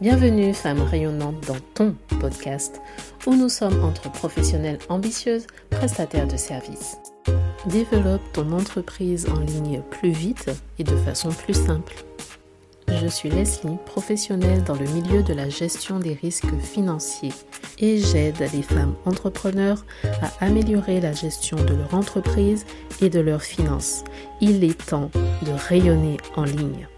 Bienvenue, femme rayonnante, dans ton podcast où nous sommes entre professionnelles ambitieuses, prestataires de services. Développe ton entreprise en ligne plus vite et de façon plus simple. Je suis Leslie, professionnelle dans le milieu de la gestion des risques financiers et j'aide les femmes entrepreneurs à améliorer la gestion de leur entreprise et de leurs finances. Il est temps de rayonner en ligne.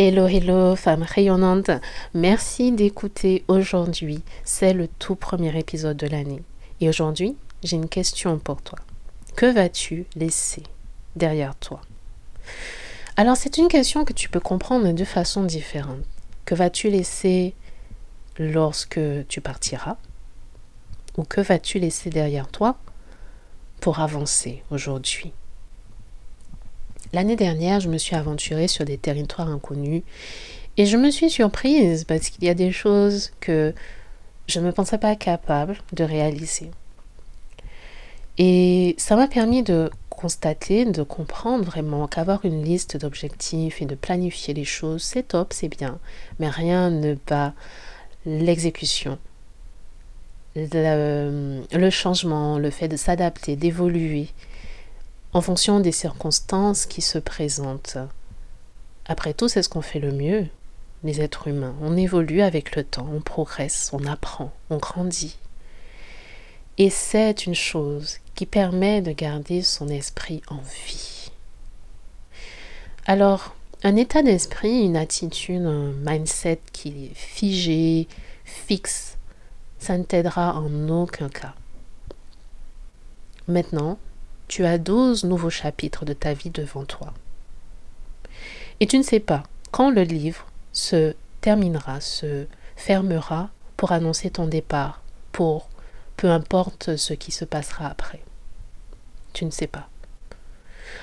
Hello, hello, femme rayonnante. Merci d'écouter aujourd'hui. C'est le tout premier épisode de l'année. Et aujourd'hui, j'ai une question pour toi. Que vas-tu laisser derrière toi? Alors, c'est une question que tu peux comprendre de façon différente. Que vas-tu laisser lorsque tu partiras? Ou que vas-tu laisser derrière toi pour avancer aujourd'hui? L'année dernière, je me suis aventurée sur des territoires inconnus et je me suis surprise parce qu'il y a des choses que je ne me pensais pas capable de réaliser. Et ça m'a permis de constater, de comprendre vraiment qu'avoir une liste d'objectifs et de planifier les choses, c'est top, c'est bien, mais rien ne bat l'exécution. Le, le, changement, le fait de s'adapter, d'évoluer, en fonction des circonstances qui se présentent. Après tout, c'est ce qu'on fait le mieux, les êtres humains. On évolue avec le temps, on progresse, on apprend, on grandit. Et c'est une chose qui permet de garder son esprit en vie. Alors, un état d'esprit, une attitude, un mindset qui est figé, fixe, ça ne t'aidera en aucun cas. Maintenant, tu as douze nouveaux chapitres de ta vie devant toi. Et tu ne sais pas quand le livre se terminera, se fermera pour annoncer ton départ, pour peu importe ce qui se passera après. Tu ne sais pas.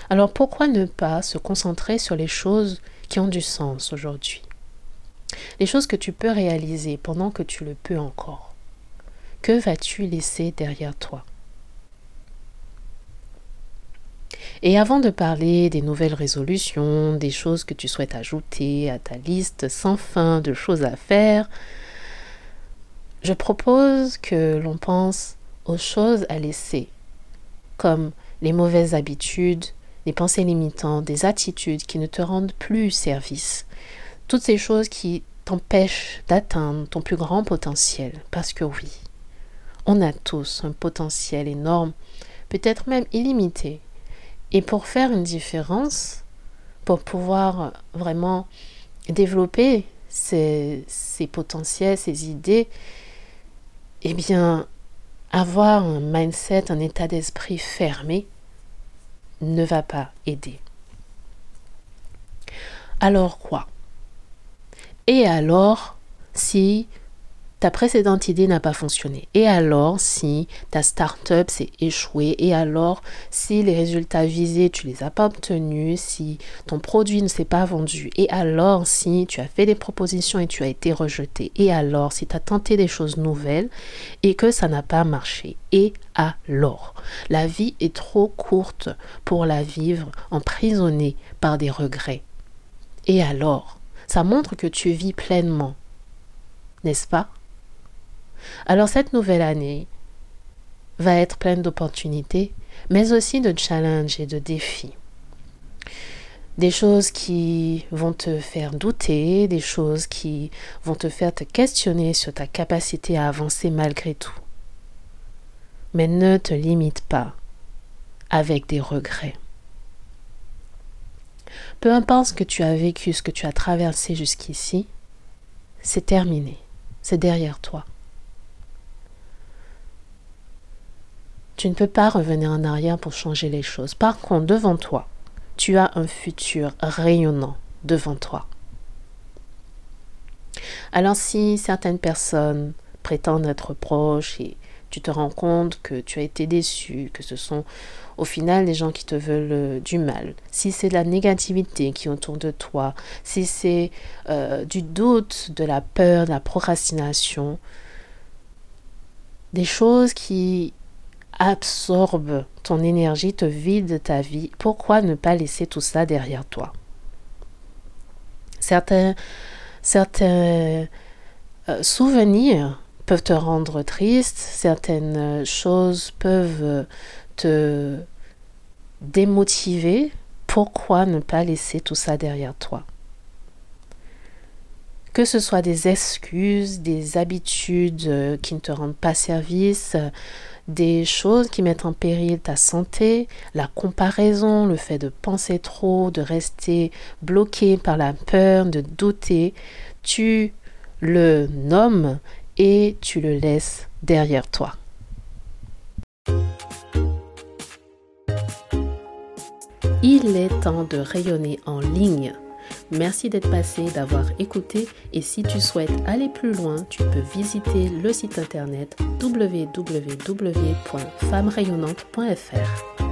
Alors pourquoi ne pas se concentrer sur les choses qui ont du sens aujourd'hui? Les choses que tu peux réaliser pendant que tu le peux encore. Que vas-tu laisser derrière toi? Et avant de parler des nouvelles résolutions, des choses que tu souhaites ajouter à ta liste sans fin de choses à faire, je propose que l'on pense aux choses à laisser, comme les mauvaises habitudes, les pensées limitantes, des attitudes qui ne te rendent plus service, toutes ces choses qui t'empêchent d'atteindre ton plus grand potentiel. Parce que oui, on a tous un potentiel énorme, peut-être même illimité, et pour faire une différence, pour pouvoir vraiment développer ces, potentiels, ces idées, eh bien, avoir un mindset, un état d'esprit fermé ne va pas aider. Alors quoi? Et alors si ta précédente idée n'a pas fonctionné. Et alors si ta startup s'est échouée Et alors si les résultats visés, tu les as pas obtenus Si ton produit ne s'est pas vendu Et alors si tu as fait des propositions et tu as été rejeté Et alors si tu as tenté des choses nouvelles et que ça n'a pas marché. Et alors La vie est trop courte pour la vivre emprisonnée par des regrets. Et alors Ça montre que tu vis pleinement, n'est-ce pas? Alors cette nouvelle année va être pleine d'opportunités, mais aussi de challenges et de défis. Des choses qui vont te faire douter, des choses qui vont te faire te questionner sur ta capacité à avancer malgré tout. Mais ne te limite pas avec des regrets. Peu importe ce que tu as vécu, ce que tu as traversé jusqu'ici, c'est terminé, c'est derrière toi. Tu ne peux pas revenir en arrière pour changer les choses. Par contre, devant toi, tu as un futur rayonnant devant toi. Alors si certaines personnes prétendent être proches et tu te rends compte que tu as été déçu, que ce sont au final des gens qui te veulent euh, du mal, si c'est la négativité qui est autour de toi, si c'est euh, du doute, de la peur, de la procrastination, des choses qui absorbe ton énergie, te vide ta vie. Pourquoi ne pas laisser tout ça derrière toi? Certains, certains euh, souvenirs peuvent te rendre triste, certaines choses peuvent te démotiver. Pourquoi ne pas laisser tout ça derrière toi? Que ce soit des excuses, des habitudes euh, qui ne te rendent pas service, des choses qui mettent en péril ta santé, la comparaison, le fait de penser trop, de rester bloqué par la peur, de douter, tu le nommes et tu le laisses derrière toi. Il est temps de rayonner en ligne. Merci d'être passé, d'avoir écouté et si tu souhaites aller plus loin, tu peux visiter le site internet www.femmerayonnante.fr.